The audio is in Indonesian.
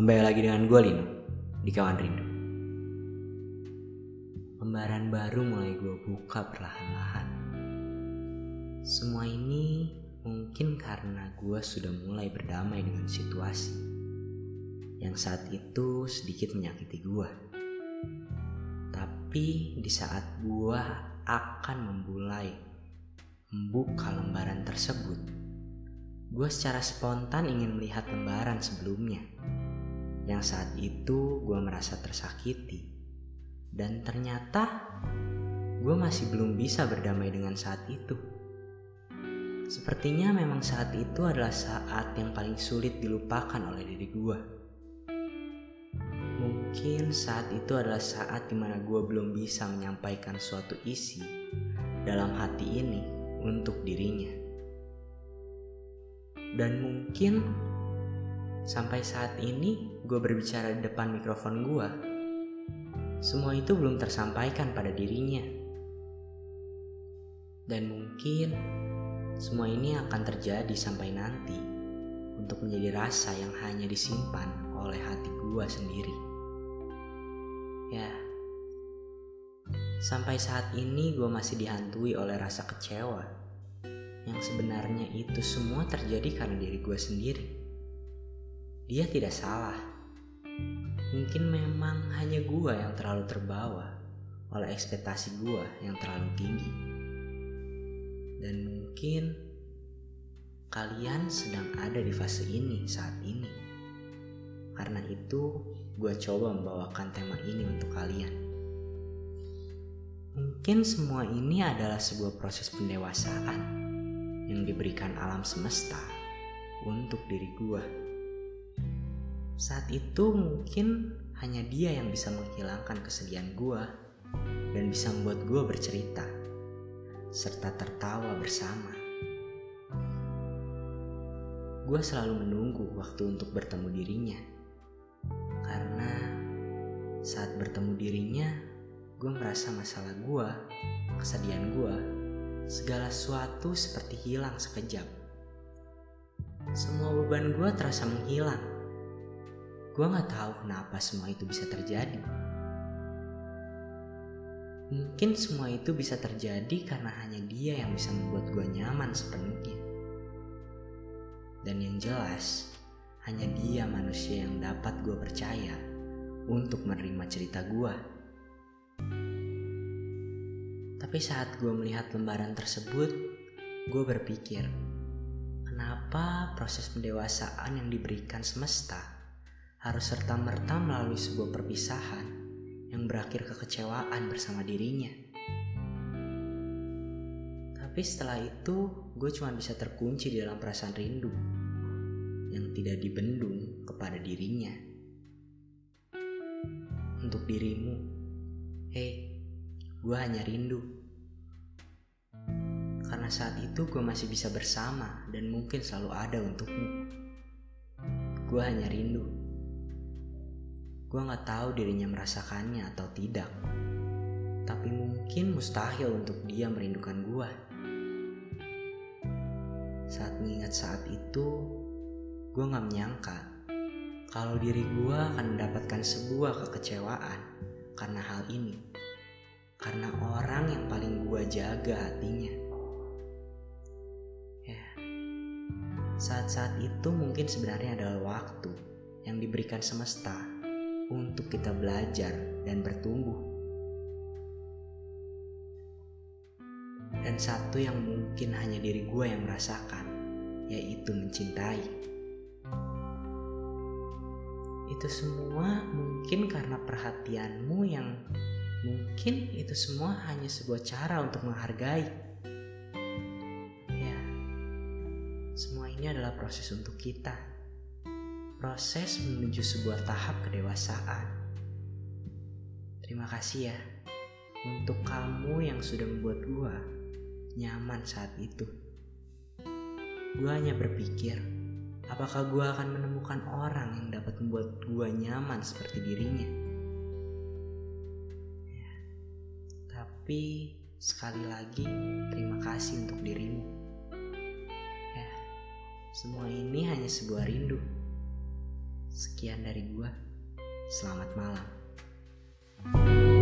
Kembali lagi dengan gue Lino di Kawan Rindu. Lembaran baru mulai gue buka perlahan-lahan. Semua ini mungkin karena gue sudah mulai berdamai dengan situasi yang saat itu sedikit menyakiti gue. Tapi di saat gue akan memulai membuka lembaran tersebut, gue secara spontan ingin melihat lembaran sebelumnya yang saat itu gue merasa tersakiti. Dan ternyata gue masih belum bisa berdamai dengan saat itu. Sepertinya memang saat itu adalah saat yang paling sulit dilupakan oleh diri gue. Mungkin saat itu adalah saat di mana gue belum bisa menyampaikan suatu isi dalam hati ini untuk dirinya. Dan mungkin Sampai saat ini gue berbicara di depan mikrofon gue. Semua itu belum tersampaikan pada dirinya. Dan mungkin semua ini akan terjadi sampai nanti untuk menjadi rasa yang hanya disimpan oleh hati gue sendiri. Ya, sampai saat ini gue masih dihantui oleh rasa kecewa yang sebenarnya itu semua terjadi karena diri gue sendiri. Dia tidak salah. Mungkin memang hanya gua yang terlalu terbawa oleh ekspektasi gua yang terlalu tinggi. Dan mungkin kalian sedang ada di fase ini saat ini. Karena itu, gue coba membawakan tema ini untuk kalian. Mungkin semua ini adalah sebuah proses pendewasaan yang diberikan alam semesta untuk diri gue. Saat itu mungkin hanya dia yang bisa menghilangkan kesedihan gue dan bisa membuat gue bercerita serta tertawa bersama. Gue selalu menunggu waktu untuk bertemu dirinya karena saat bertemu dirinya gue merasa masalah gue, kesedihan gue, segala sesuatu seperti hilang sekejap. Semua beban gue terasa menghilang Gue gak tahu kenapa semua itu bisa terjadi. Mungkin semua itu bisa terjadi karena hanya dia yang bisa membuat gue nyaman sepenuhnya. Dan yang jelas, hanya dia manusia yang dapat gue percaya untuk menerima cerita gue. Tapi saat gue melihat lembaran tersebut, gue berpikir, kenapa proses pendewasaan yang diberikan semesta harus serta-merta melalui sebuah perpisahan yang berakhir kekecewaan bersama dirinya. Tapi setelah itu, gue cuma bisa terkunci di dalam perasaan rindu yang tidak dibendung kepada dirinya. Untuk dirimu, hei, gue hanya rindu. Karena saat itu gue masih bisa bersama dan mungkin selalu ada untukmu. Gue hanya rindu Gue gak tahu dirinya merasakannya atau tidak. Tapi mungkin mustahil untuk dia merindukan gue. Saat mengingat saat itu, gue gak menyangka kalau diri gue akan mendapatkan sebuah kekecewaan karena hal ini. Karena orang yang paling gue jaga hatinya. Ya, saat-saat itu mungkin sebenarnya adalah waktu yang diberikan semesta untuk kita belajar dan bertumbuh. Dan satu yang mungkin hanya diri gue yang merasakan, yaitu mencintai. Itu semua mungkin karena perhatianmu yang mungkin itu semua hanya sebuah cara untuk menghargai. Ya, semua ini adalah proses untuk kita proses menuju sebuah tahap kedewasaan. Terima kasih ya untuk kamu yang sudah membuat gua nyaman saat itu. Gua hanya berpikir, apakah gua akan menemukan orang yang dapat membuat gua nyaman seperti dirinya? Ya, tapi sekali lagi, terima kasih untuk dirimu. Ya, semua ini hanya sebuah rindu Sekian dari gua. Selamat malam. thank you